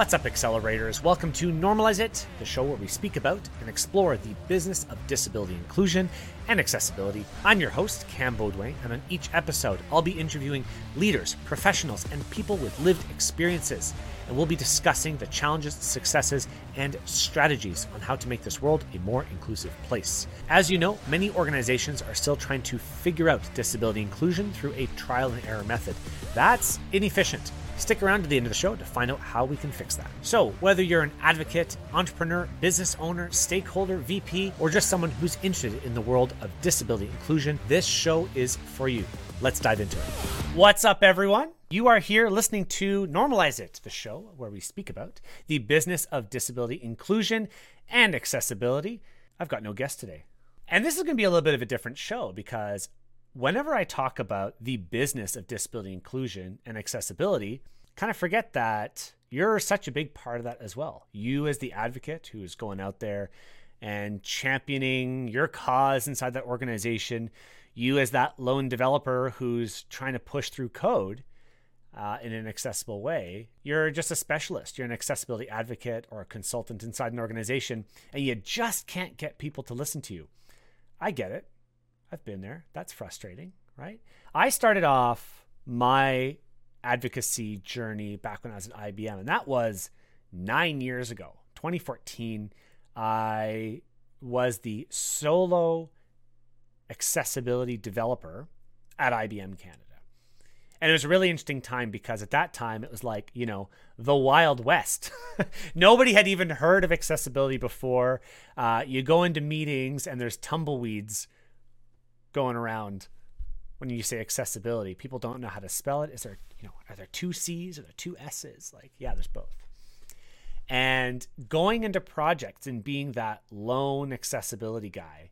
What's up, accelerators? Welcome to Normalize It, the show where we speak about and explore the business of disability inclusion and accessibility. I'm your host, Cam Beaudoin, and on each episode, I'll be interviewing leaders, professionals, and people with lived experiences. And we'll be discussing the challenges, successes, and strategies on how to make this world a more inclusive place. As you know, many organizations are still trying to figure out disability inclusion through a trial and error method. That's inefficient. Stick around to the end of the show to find out how we can fix that. So, whether you're an advocate, entrepreneur, business owner, stakeholder, VP, or just someone who's interested in the world of disability inclusion, this show is for you. Let's dive into it. What's up, everyone? You are here listening to Normalize It, the show where we speak about the business of disability inclusion and accessibility. I've got no guest today. And this is going to be a little bit of a different show because whenever I talk about the business of disability inclusion and accessibility, kind of forget that you're such a big part of that as well. You, as the advocate who is going out there and championing your cause inside that organization, you, as that lone developer who's trying to push through code uh, in an accessible way, you're just a specialist. You're an accessibility advocate or a consultant inside an organization, and you just can't get people to listen to you. I get it. I've been there. That's frustrating, right? I started off my advocacy journey back when I was at IBM, and that was nine years ago, 2014. I was the solo accessibility developer at IBM Canada. And it was a really interesting time because at that time it was like, you know, the Wild West. Nobody had even heard of accessibility before. Uh, you go into meetings and there's tumbleweeds going around when you say accessibility. People don't know how to spell it. Is there, you know, are there two C's? Are there two S's? Like, yeah, there's both. And going into projects and being that lone accessibility guy,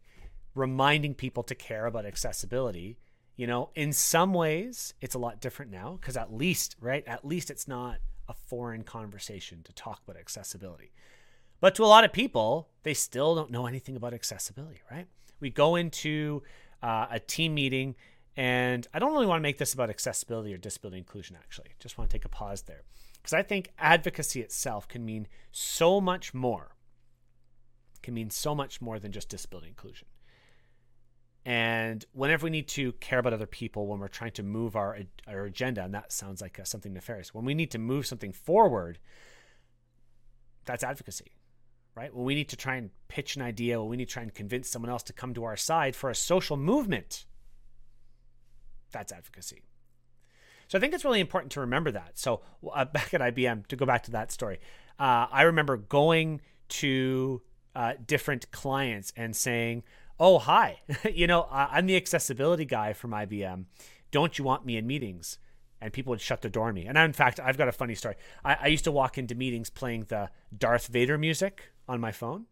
reminding people to care about accessibility, you know, in some ways it's a lot different now because at least, right, at least it's not a foreign conversation to talk about accessibility. But to a lot of people, they still don't know anything about accessibility, right? We go into uh, a team meeting. And I don't really want to make this about accessibility or disability inclusion, actually. Just want to take a pause there. Because I think advocacy itself can mean so much more, can mean so much more than just disability inclusion. And whenever we need to care about other people, when we're trying to move our, our agenda, and that sounds like something nefarious, when we need to move something forward, that's advocacy right? When we need to try and pitch an idea, when we need to try and convince someone else to come to our side for a social movement, that's advocacy. So I think it's really important to remember that. So uh, back at IBM, to go back to that story, uh, I remember going to uh, different clients and saying, "Oh, hi, you know, I'm the accessibility guy from IBM. Don't you want me in meetings?" and people would shut the door on me. And in fact, I've got a funny story. I, I, used to walk into meetings playing the Darth Vader music on my phone,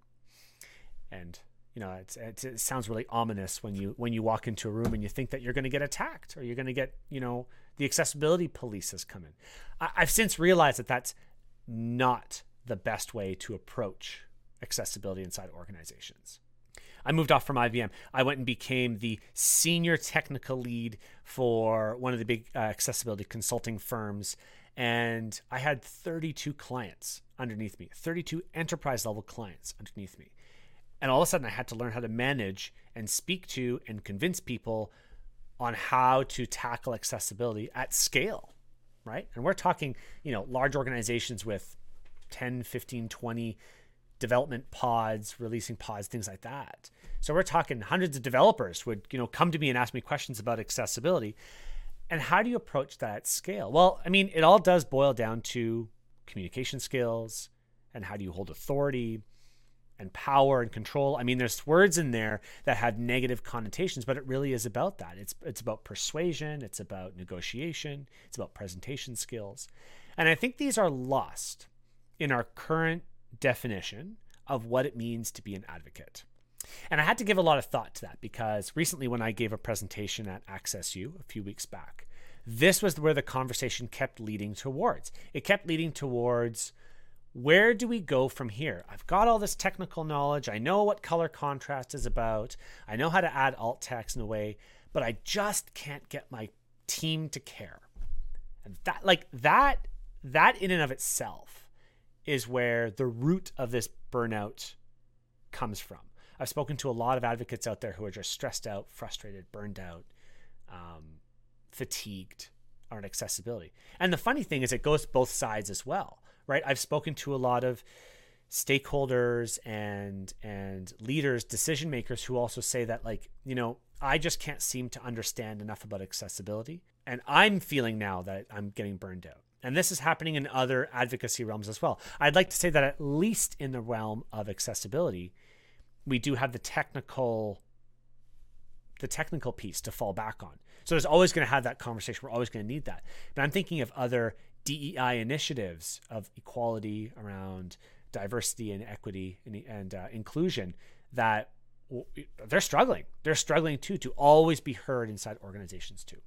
and you know, it's, it's, it sounds really ominous when you when you walk into a room and you think that you're going to get attacked or you're going to get, you know, the accessibility police has come in. I, I've since realized that that's not the best way to approach accessibility inside organizations. I moved off from IBM. I went and became the senior technical lead for one of the big uh, accessibility consulting firms. And I had 32 clients underneath me, 32 enterprise level clients underneath me. And all of a sudden, I had to learn how to manage and speak to and convince people on how to tackle accessibility at scale, right? And we're talking, you know, large organizations with 10, 15, 20 development pods, releasing pods, things like that. So we're talking hundreds of developers would, you know, come to me and ask me questions about accessibility. And how do you approach that at scale? Well, I mean, it all does boil down to communication skills and how do you hold authority and power and control. I mean, there's words in there that have negative connotations, but it really is about that. It's it's about persuasion, it's about negotiation, it's about presentation skills. And I think these are lost in our current definition of what it means to be an advocate. And I had to give a lot of thought to that because recently, when I gave a presentation at Access U a few weeks back, this was where the conversation kept leading towards. It kept leading towards where do we go from here? I've got all this technical knowledge. I know what color contrast is about. I know how to add alt text in a way, but I just can't get my team to care. And that, like that, that in and of itself is where the root of this burnout comes from. I've spoken to a lot of advocates out there who are just stressed out, frustrated, burned out, um, fatigued on accessibility. And the funny thing is, it goes both sides as well, right? I've spoken to a lot of stakeholders and and leaders, decision makers who also say that, like, you know, I just can't seem to understand enough about accessibility, and I'm feeling now that I'm getting burned out. And this is happening in other advocacy realms as well. I'd like to say that at least in the realm of accessibility, we do have the technical the technical piece to fall back on. So there's always going to have that conversation. We're always going to need that. But I'm thinking of other DEI initiatives of equality around diversity and equity and, and uh, inclusion that they're struggling. They're struggling too to always be heard inside organizations too.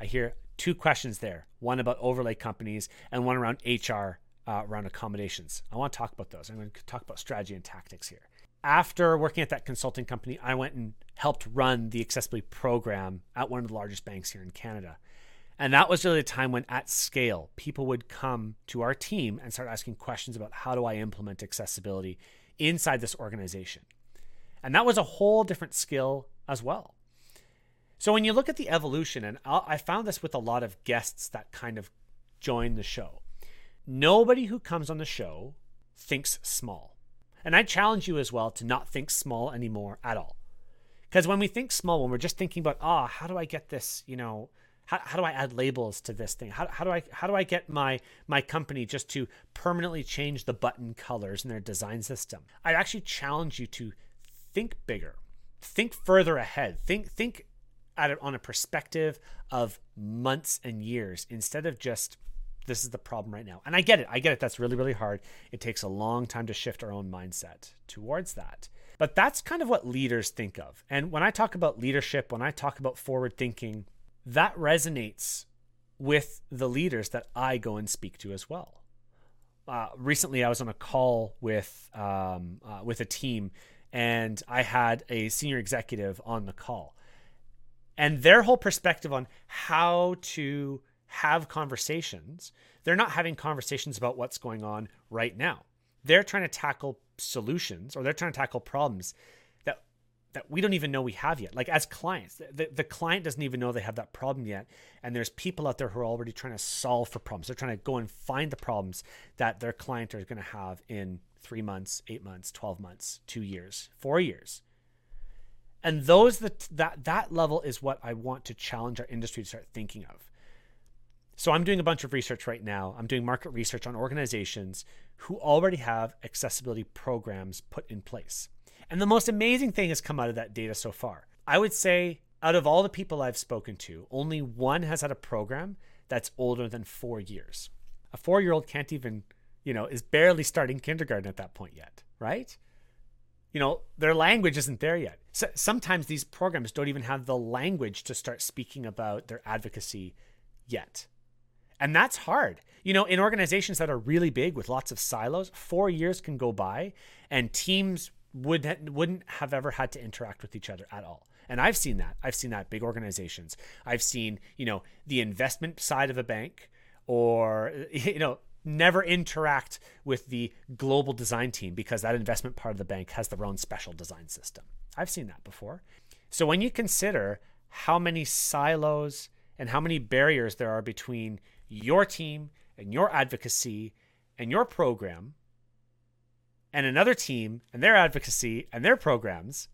I hear two questions there one about overlay companies and one around HR uh, around accommodations. I want to talk about those. I'm going to talk about strategy and tactics here. After working at that consulting company, I went and helped run the accessibility program at one of the largest banks here in Canada. And that was really a time when, at scale, people would come to our team and start asking questions about how do I implement accessibility inside this organization. And that was a whole different skill as well. So when you look at the evolution, and I found this with a lot of guests that kind of join the show, nobody who comes on the show thinks small. And I challenge you as well to not think small anymore at all. Because when we think small, when we're just thinking about, ah, oh, how do I get this, you know, how, how do I add labels to this thing? How, how do I how do I get my my company just to permanently change the button colors in their design system? I'd actually challenge you to think bigger, think further ahead, think think at it on a perspective of months and years instead of just this is the problem right now. And I get it. I get it. That's really, really hard. It takes a long time to shift our own mindset towards that. But that's kind of what leaders think of. And when I talk about leadership, when I talk about forward thinking, that resonates with the leaders that I go and speak to as well. Uh, recently, I was on a call with um, uh, with a team, and I had a senior executive on the call, and their whole perspective on how to have conversations. They're not having conversations about what's going on right now. They're trying to tackle solutions or they're trying to tackle problems that that we don't even know we have yet. Like as clients, the, the client doesn't even know they have that problem yet. And there's people out there who are already trying to solve for problems. They're trying to go and find the problems that their client are going to have in three months, eight months, 12 months, two years, four years. And those that that that level is what I want to challenge our industry to start thinking of. So I'm doing a bunch of research right now. I'm doing market research on organizations who already have accessibility programs put in place. And the most amazing thing has come out of that data so far. I would say out of all the people I've spoken to, only one has had a program that's older than 4 years. A 4-year-old can't even, you know, is barely starting kindergarten at that point yet, right? You know, their language isn't there yet. So sometimes these programs don't even have the language to start speaking about their advocacy yet. And that's hard. You know, in organizations that are really big with lots of silos, four years can go by and teams would wouldn't have ever had to interact with each other at all. And I've seen that. I've seen that big organizations. I've seen, you know, the investment side of a bank or you know, never interact with the global design team because that investment part of the bank has their own special design system. I've seen that before. So when you consider how many silos and how many barriers there are between your team and your advocacy and your program and another team and their advocacy and their programs,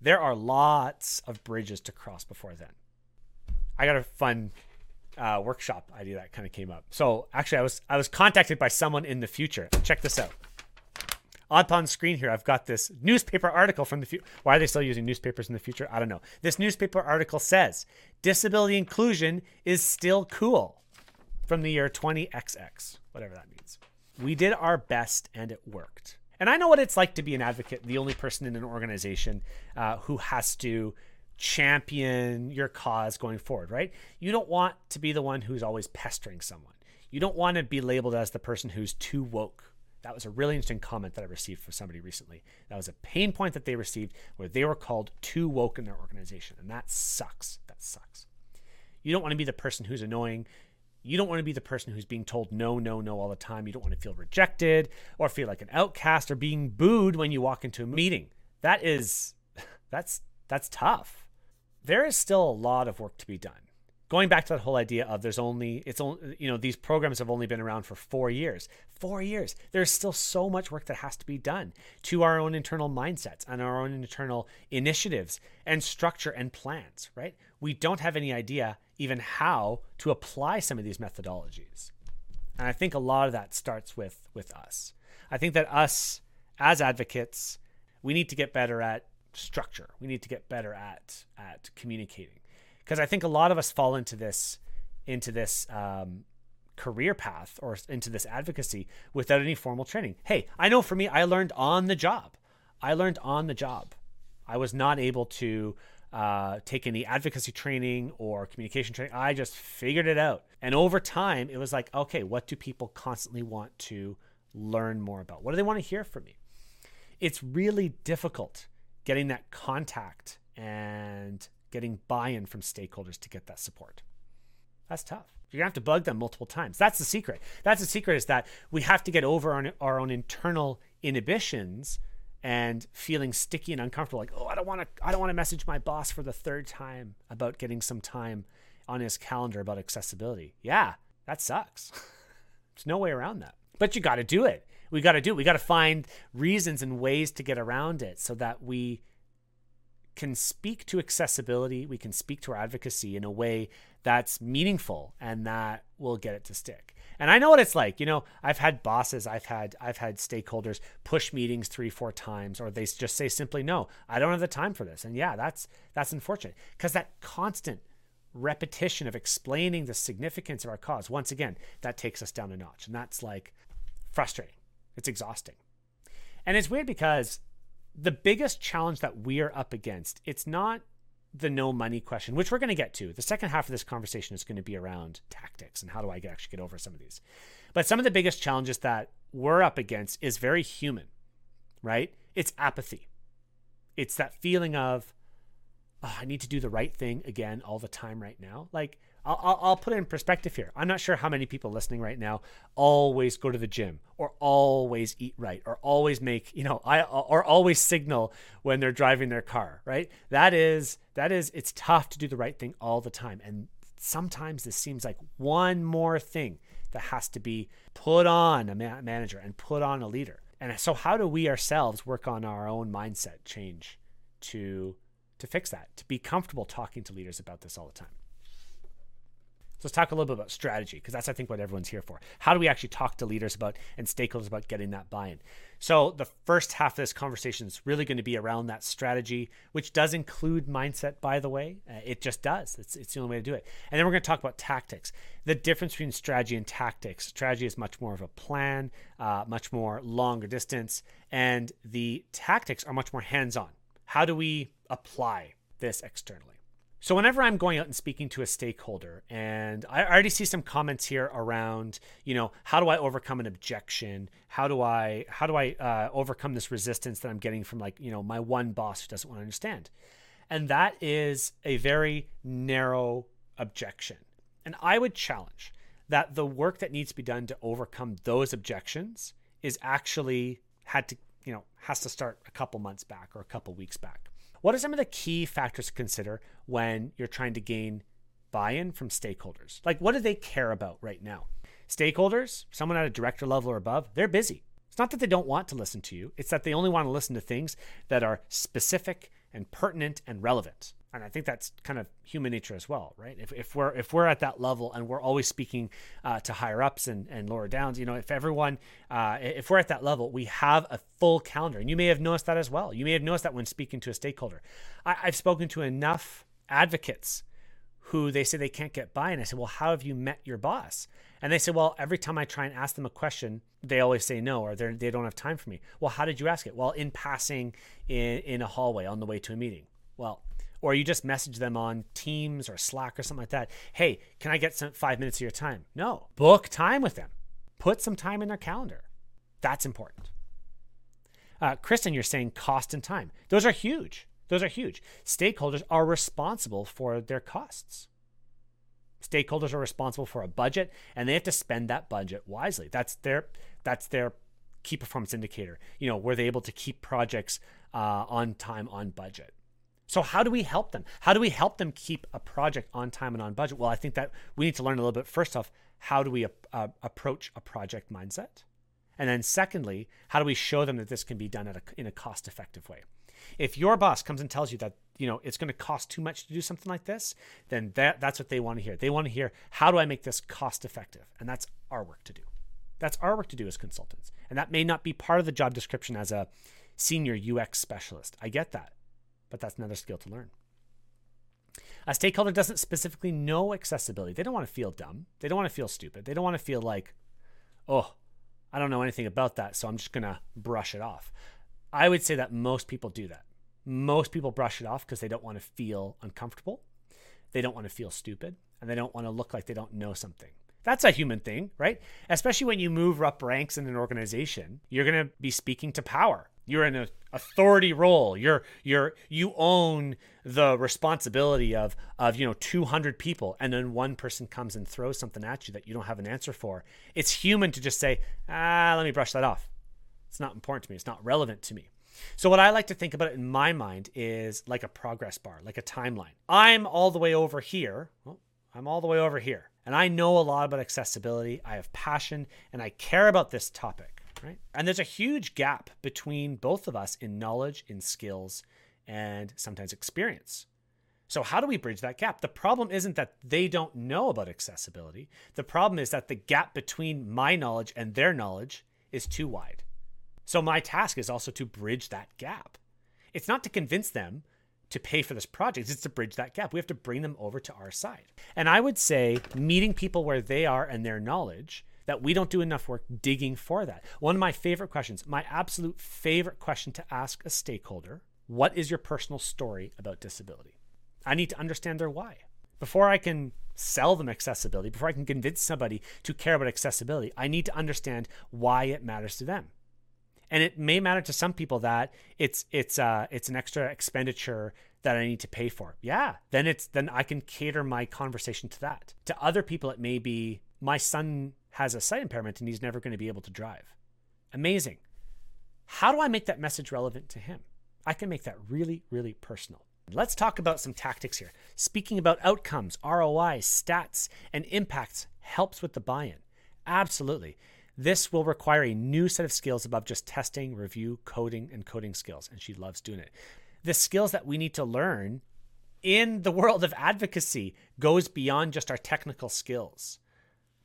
there are lots of bridges to cross before then. I got a fun uh, workshop idea that kind of came up. So actually, I was I was contacted by someone in the future. Check this out. Up on screen here, I've got this newspaper article from the future. Why are they still using newspapers in the future? I don't know. This newspaper article says disability inclusion is still cool from the year 20XX, whatever that means. We did our best and it worked. And I know what it's like to be an advocate, the only person in an organization uh, who has to champion your cause going forward, right? You don't want to be the one who's always pestering someone. You don't want to be labeled as the person who's too woke. That was a really interesting comment that I received from somebody recently. That was a pain point that they received where they were called too woke in their organization. And that sucks. That sucks. You don't want to be the person who's annoying You don't want to be the person who's being told no, no, no all the time. You don't want to feel rejected or feel like an outcast or being booed when you walk into a meeting. That is that's that's tough. There is still a lot of work to be done. Going back to that whole idea of there's only it's only you know these programs have only been around for 4 years. 4 years. There's still so much work that has to be done to our own internal mindsets and our own internal initiatives and structure and plans, right? We don't have any idea even how to apply some of these methodologies. And I think a lot of that starts with with us. I think that us as advocates, we need to get better at structure. We need to get better at at communicating. Because I think a lot of us fall into this into this um, career path or into this advocacy without any formal training. Hey, I know for me, I learned on the job. I learned on the job. I was not able to uh, take any advocacy training or communication training. I just figured it out. And over time, it was like, okay, what do people constantly want to learn more about? What do they want to hear from me? It's really difficult getting that contact and getting buy in from stakeholders to get that support. That's tough. You're gonna have to bug them multiple times. That's the secret. That's the secret is that we have to get over our own internal inhibitions and feeling sticky and uncomfortable like oh i don't want to i don't want to message my boss for the third time about getting some time on his calendar about accessibility. Yeah that sucks. There's no way around that. But you got to do it. We got to do it. We got to find reasons and ways to get around it so that we can speak to accessibility we can speak to our advocacy in a way that's meaningful and that will get it to stick and I know what it's like. You know, I've had bosses, I've had I've had stakeholders push meetings three, four times, or they just say simply, "No, I don't have the time for this." And yeah, that's that's unfortunate because that constant repetition of explaining the significance of our cause, once again, that takes us down a notch, and that's like frustrating. It's exhausting, and it's weird because the biggest challenge that we are up against, it's not the no money question, which we're going to get to. The second half of this conversation is going to be around tactics and how do I actually get over some of these. But some of the biggest challenges that we're up against is very human, right? It's apathy. It's that feeling of, oh, I need to do the right thing again all the time right now. Like, I'll, I'll put it in perspective here. I'm not sure how many people listening right now always go to the gym or always eat right or always make, you know, I or always signal when they're driving their car, right? That is that is it's tough to do the right thing all the time. And sometimes this seems like one more thing that has to be put on a ma- manager and put on a leader. And so how do we ourselves work on our own mindset change to to fix that, to be comfortable talking to leaders about this all the time? So let's talk a little bit about strategy because that's I think what everyone's here for. How do we actually talk to leaders about and stakeholders about getting that buy-in? So the first half of this conversation is really going to be around that strategy, which does include mindset, by the way. Uh, it just does. It's, it's the only way to do it. And then we're going to talk about tactics. The difference between strategy and tactics. Strategy is much more of a plan, uh, much more longer distance, and the tactics are much more hands-on. How do we apply this externally? So whenever I'm going out and speaking to a stakeholder, and I already see some comments here around, you know, how do I overcome an objection? How do I how do I uh, overcome this resistance that I'm getting from like you know my one boss who doesn't want to understand? And that is a very narrow objection. And I would challenge that the work that needs to be done to overcome those objections is actually had to has to start a couple months back or a couple weeks back what are some of the key factors to consider when you're trying to gain buy in from stakeholders? Like, what do they care about right now? Stakeholders, someone at a director level or above, they're busy. It's not that they don't want to listen to you, it's that they only want to listen to things that are specific and pertinent and relevant and I think that's kind of human nature as well, right? If, if we're if we're at that level and we're always speaking uh, to higher ups and, and lower downs, you know, if everyone uh, if we're at that level, we have a full calendar, and you may have noticed that as well. You may have noticed that when speaking to a stakeholder. I, I've spoken to enough advocates who they say they can't get by, and I said, well, how have you met your boss? And they say, well, every time I try and ask them a question, they always say no, or they don't have time for me. Well, how did you ask it? Well, in passing in, in a hallway on the way to a meeting. Well, or you just message them on Teams or Slack or something like that. Hey, can I get some five minutes of your time? No, book time with them. Put some time in their calendar. That's important. Uh, Kristen, you're saying cost and time. Those are huge. Those are huge. Stakeholders are responsible for their costs. Stakeholders are responsible for a budget and they have to spend that budget wisely. That's their that's their key performance indicator. You know, were they able to keep projects uh, on time, on budget? So how do we help them? How do we help them keep a project on time and on budget? Well, I think that we need to learn a little bit first off, how do we uh, approach a project mindset? And then secondly, how do we show them that this can be done a, in a cost effective way? If your boss comes and tells you that you know it's going to cost too much to do something like this, then that, that's what they want to hear. They want to hear how do I make this cost effective, and that's our work to do. That's our work to do as consultants, and that may not be part of the job description as a senior UX specialist. I get that, but that's another skill to learn. A stakeholder doesn't specifically know accessibility. They don't want to feel dumb. They don't want to feel stupid. They don't want to feel like, oh, I don't know anything about that, so I'm just going to brush it off. I would say that most people do that. Most people brush it off because they don't want to feel uncomfortable. They don't want to feel stupid and they don't want to look like they don't know something. That's a human thing, right? Especially when you move up ranks in an organization, you're going to be speaking to power. You're in an authority role. You're you're you own the responsibility of of you know 200 people, and then one person comes and throws something at you that you don't have an answer for. It's human to just say, ah, let me brush that off. It's not important to me. It's not relevant to me. So what I like to think about it in my mind is like a progress bar, like a timeline. I'm all the way over here. Well, I'm all the way over here. And I know a lot about accessibility. I have passion and I care about this topic right? And there's a huge gap between both of us in knowledge, in skills, and sometimes experience. So, how do we bridge that gap? The problem isn't that they don't know about accessibility. The problem is that the gap between my knowledge and their knowledge is too wide. So, my task is also to bridge that gap. It's not to convince them to pay for this project, it's to bridge that gap. We have to bring them over to our side. And I would say meeting people where they are and their knowledge that we don't do enough work digging for that. One of my favorite questions, my absolute favorite question to ask a stakeholder what is your personal story about disability? I need to understand their why. Before I can sell them accessibility, before I can convince somebody to care about accessibility, I need to understand why it matters to them. And it may matter to some people that it's it's uh it's an extra expenditure that I need to pay for. Yeah, then it's then I can cater my conversation to that. To other people it may be my son has a sight impairment and he's never going to be able to drive. Amazing. How do I make that message relevant to him? I can make that really, really personal. Let's talk about some tactics here. Speaking about outcomes, ROI, stats, and impacts helps with the buy in. Absolutely. This will require a new set of skills above just testing, review, coding, and coding skills. And she loves doing it. The skills that we need to learn in the world of advocacy goes beyond just our technical skills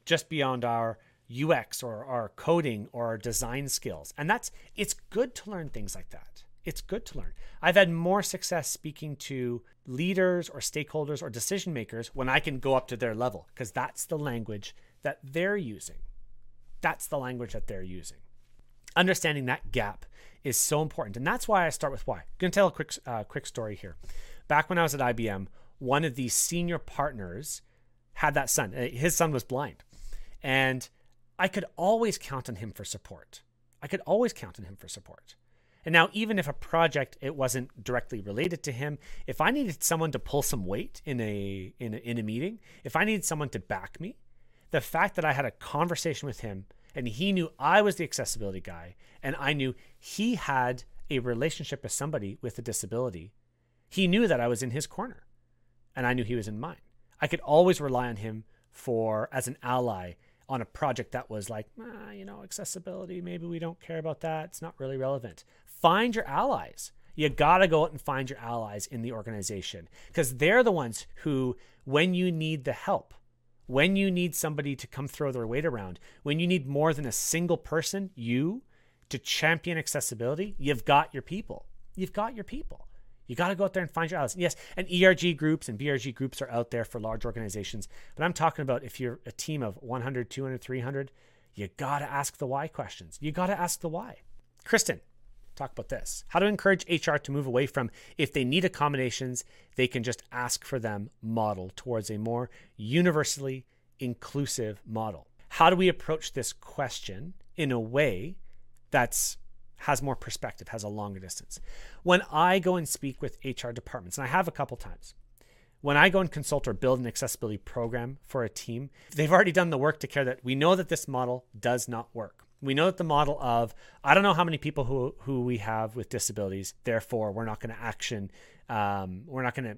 just beyond our UX or our coding or our design skills. And that's it's good to learn things like that. It's good to learn. I've had more success speaking to leaders or stakeholders or decision makers when I can go up to their level because that's the language that they're using. That's the language that they're using. Understanding that gap is so important, and that's why I start with why. I'm going to tell a quick, uh, quick story here. Back when I was at IBM, one of the senior partners had that son. Uh, his son was blind, and I could always count on him for support. I could always count on him for support. And now, even if a project it wasn't directly related to him, if I needed someone to pull some weight in a in a, in a meeting, if I needed someone to back me, the fact that I had a conversation with him and he knew I was the accessibility guy and I knew he had a relationship with somebody with a disability, he knew that I was in his corner and I knew he was in mine. I could always rely on him for as an ally on a project that was like, ah, you know, accessibility, maybe we don't care about that. It's not really relevant. Find your allies. You got to go out and find your allies in the organization because they're the ones who, when you need the help, when you need somebody to come throw their weight around, when you need more than a single person, you, to champion accessibility, you've got your people. You've got your people. You got to go out there and find your allies. Yes, and ERG groups and BRG groups are out there for large organizations. But I'm talking about if you're a team of 100, 200, 300, you got to ask the why questions. You got to ask the why. Kristen, talk about this. How to encourage HR to move away from if they need accommodations, they can just ask for them model towards a more universally inclusive model. How do we approach this question in a way that's has more perspective, has a longer distance. When I go and speak with HR departments, and I have a couple times, when I go and consult or build an accessibility program for a team, they've already done the work to care that we know that this model does not work. We know that the model of I don't know how many people who who we have with disabilities, therefore we're not going to action, um, we're not going to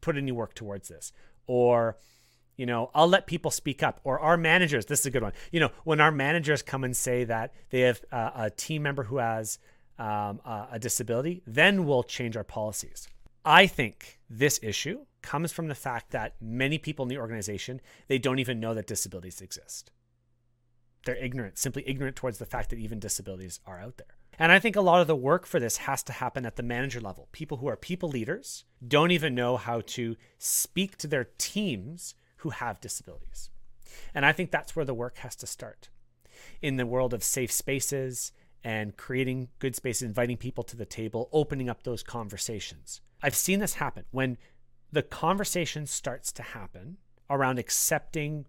put any work towards this, or you know i'll let people speak up or our managers this is a good one you know when our managers come and say that they have uh, a team member who has um, a, a disability then we'll change our policies. I think this issue comes from the fact that many people in the organization they don't even know that disabilities exist. They're ignorant simply ignorant towards the fact that even disabilities are out there. And I think a lot of the work for this has to happen at the manager level. People who are people leaders don't even know how to speak to their teams who have disabilities. And I think that's where the work has to start. In the world of safe spaces and creating good spaces, inviting people to the table, opening up those conversations. I've seen this happen when the conversation starts to happen around accepting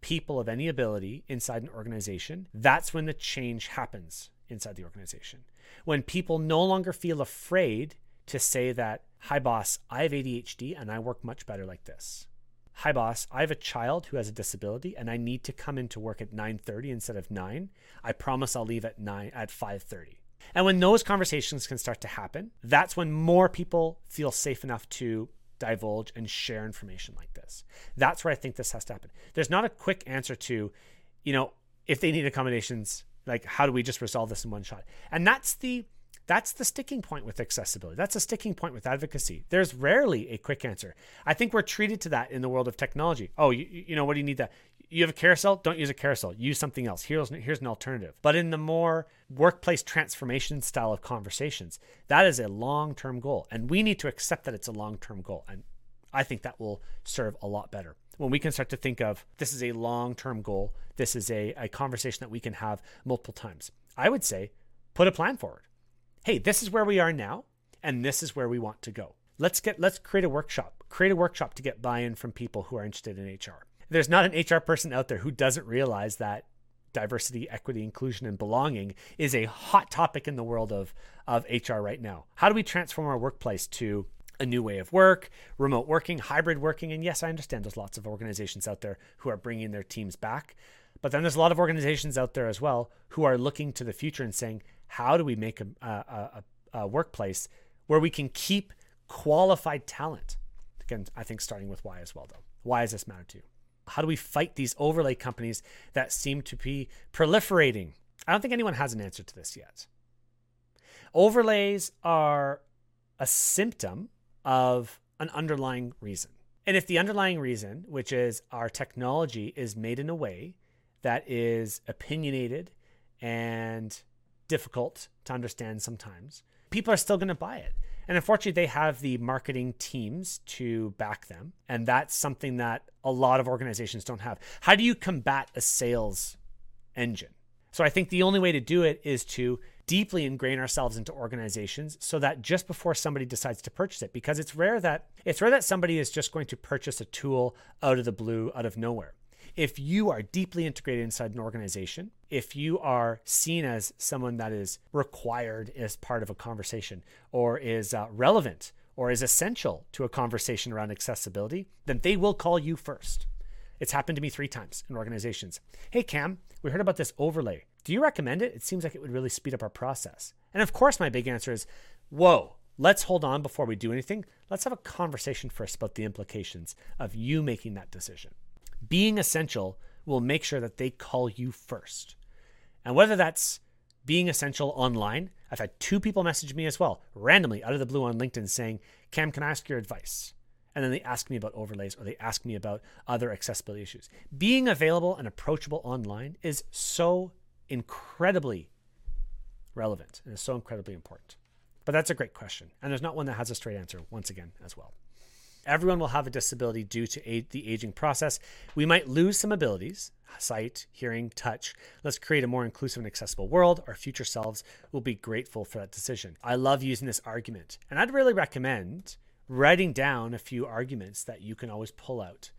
people of any ability inside an organization. That's when the change happens inside the organization. When people no longer feel afraid to say that, hi, boss, I have ADHD and I work much better like this hi boss. I have a child who has a disability and i need to come into work at 9.30 instead of 9 i promise i'll leave at 9 at 5.30 and when those conversations can start to happen that's when more people feel safe enough to divulge and share information like this. That's where i think this has to happen. There's not a quick answer to you know if they need accommodations like how do we just resolve this in one shot? And that's the that's the sticking point with accessibility. That's a sticking point with advocacy. There's rarely a quick answer. I think we're treated to that in the world of technology. Oh, you, you know, what do you need that? You have a carousel? Don't use a carousel. Use something else. Here's, here's an alternative. But in the more workplace transformation style of conversations, that is a long term goal. And we need to accept that it's a long term goal. And I think that will serve a lot better. When we can start to think of this is a long term goal, this is a, a conversation that we can have multiple times. I would say put a plan forward hey, this is where we are now, and this is where we want to go. Let's get let's create a workshop. Create a workshop to get buy-in from people who are interested in HR. There's not an HR person out there who doesn't realize that diversity, equity, inclusion, and belonging is a hot topic in the world of, of HR right now. How do we transform our workplace to a new way of work, remote working, hybrid working? And yes, I understand there's lots of organizations out there who are bringing their teams back. But then there's a lot of organizations out there as well who are looking to the future and saying, how do we make a, a, a, a workplace where we can keep qualified talent? Again, I think starting with why as well, though. Why does this matter to you? How do we fight these overlay companies that seem to be proliferating? I don't think anyone has an answer to this yet. Overlays are a symptom of an underlying reason. And if the underlying reason, which is our technology, is made in a way that is opinionated and difficult to understand sometimes, people are still going to buy it. And unfortunately, they have the marketing teams to back them. And that's something that a lot of organizations don't have. How do you combat a sales engine? So I think the only way to do it is to deeply ingrain ourselves into organizations so that just before somebody decides to purchase it because it's rare that it's rare that somebody is just going to purchase a tool out of the blue out of nowhere if you are deeply integrated inside an organization, if you are seen as someone that is required as part of a conversation or is uh, relevant or is essential to a conversation around accessibility, then they will call you first. It's happened to me three times in organizations. Hey, Cam, we heard about this overlay. Do you recommend it? It seems like it would really speed up our process. And of course, my big answer is whoa, let's hold on before we do anything. Let's have a conversation first about the implications of you making that decision being essential will make sure that they call you first. And whether that's being essential online, I've had two people message me as well, randomly out of the blue on LinkedIn saying, Cam, can I ask your advice? And then they ask me about overlays or they ask me about other accessibility issues. Being available and approachable online is so incredibly relevant and is so incredibly important. But that's a great question. And there's not one that has a straight answer, once again, as well. Everyone will have a disability due to the aging process. We might lose some abilities sight, hearing, touch. Let's create a more inclusive and accessible world. Our future selves will be grateful for that decision. I love using this argument, and I'd really recommend writing down a few arguments that you can always pull out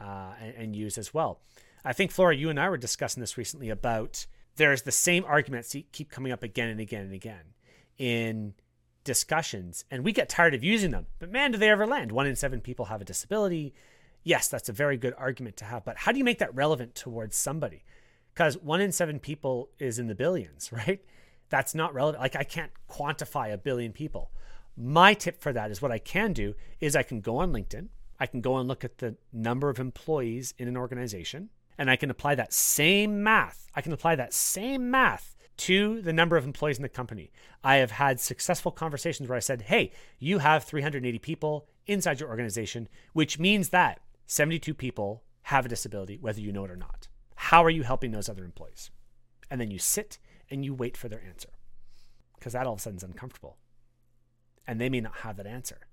uh, and, and use as well. I think, Flora, you and I were discussing this recently about there's the same arguments keep coming up again and again and again in discussions and we get tired of using them. But man, do they ever land? One in seven people have a disability. Yes, that's a very good argument to have. But how do you make that relevant towards somebody? Because one in seven people is in the billions, right? That's not relevant. Like I can't quantify a billion people. My tip for that is what I can do is I can go on LinkedIn. I can go and look at the number of employees in an organization and I can apply that same math. I can apply that same math to the number of employees in the company. I have had successful conversations where I said, hey, you have 380 people inside your organization, which means that 72 people have a disability, whether you know it or not. How are you helping those other employees? And then you sit and you wait for their answer because that all of a sudden is uncomfortable. And they may not have that answer.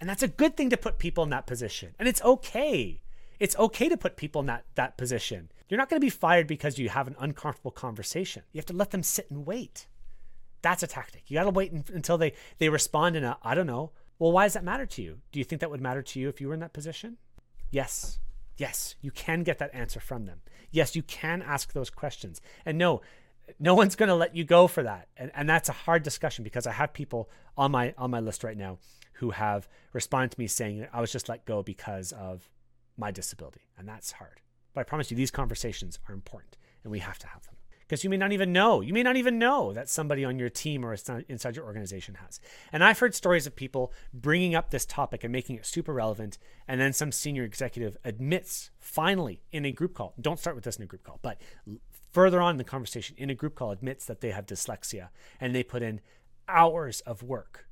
And that's a good thing to put people in that position. And it's okay. It's okay to put people in that, that position. You're not going to be fired because you have an uncomfortable conversation. You have to let them sit and wait. That's a tactic. You got to wait until they, they respond in a, I don't know. Well, why does that matter to you? Do you think that would matter to you if you were in that position? Yes. Yes, you can get that answer from them. Yes, you can ask those questions. And no, no one's going to let you go for that. And, and that's a hard discussion because I have people on my on my list right now who have responded to me saying I was just let go because of my disability. And that's hard. But I promise you, these conversations are important and we have to have them. Because you may not even know, you may not even know that somebody on your team or inside your organization has. And I've heard stories of people bringing up this topic and making it super relevant. And then some senior executive admits finally in a group call, don't start with this in a group call, but further on in the conversation in a group call admits that they have dyslexia and they put in hours of work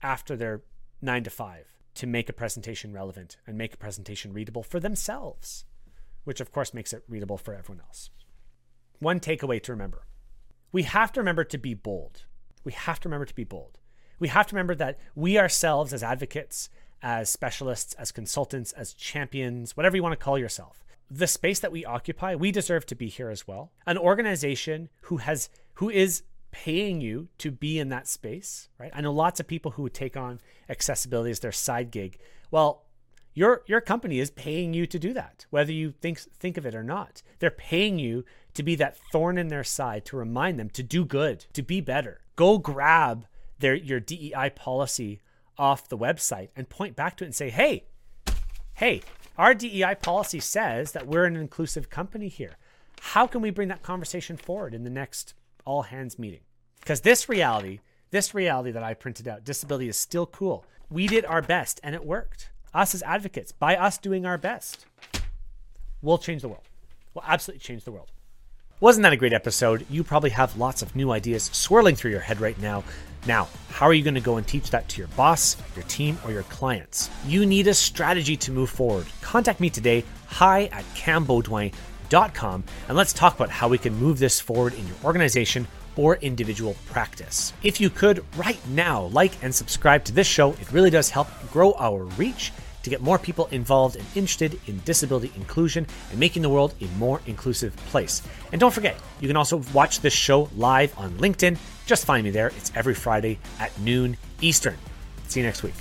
after their nine to five to make a presentation relevant and make a presentation readable for themselves, which of course makes it readable for everyone else. One takeaway to remember we have to remember to be bold. We have to remember to be bold. We have to remember that we ourselves, as advocates, as specialists, as consultants, as champions, whatever you want to call yourself, the space that we occupy, we deserve to be here as well. An organization who has who is paying you to be in that space, right? I know lots of people who would take on accessibility as their side gig. Well, your your company is paying you to do that, whether you think think of it or not. They're paying you to be that thorn in their side to remind them to do good, to be better. Go grab their your DEI policy off the website and point back to it and say, "Hey, hey, our DEI policy says that we're an inclusive company here. How can we bring that conversation forward in the next all hands meeting. Because this reality, this reality that I printed out, disability is still cool. We did our best and it worked. Us as advocates, by us doing our best, we'll change the world. We'll absolutely change the world. Wasn't that a great episode? You probably have lots of new ideas swirling through your head right now. Now, how are you going to go and teach that to your boss, your team, or your clients? You need a strategy to move forward. Contact me today, hi at cambeaudoin.com and let's talk about how we can move this forward in your organization or individual practice. If you could right now like and subscribe to this show, it really does help grow our reach to get more people involved and interested in disability inclusion and making the world a more inclusive place. And don't forget, you can also watch this show live on LinkedIn. Just find me there. It's every Friday at noon Eastern. See you next week.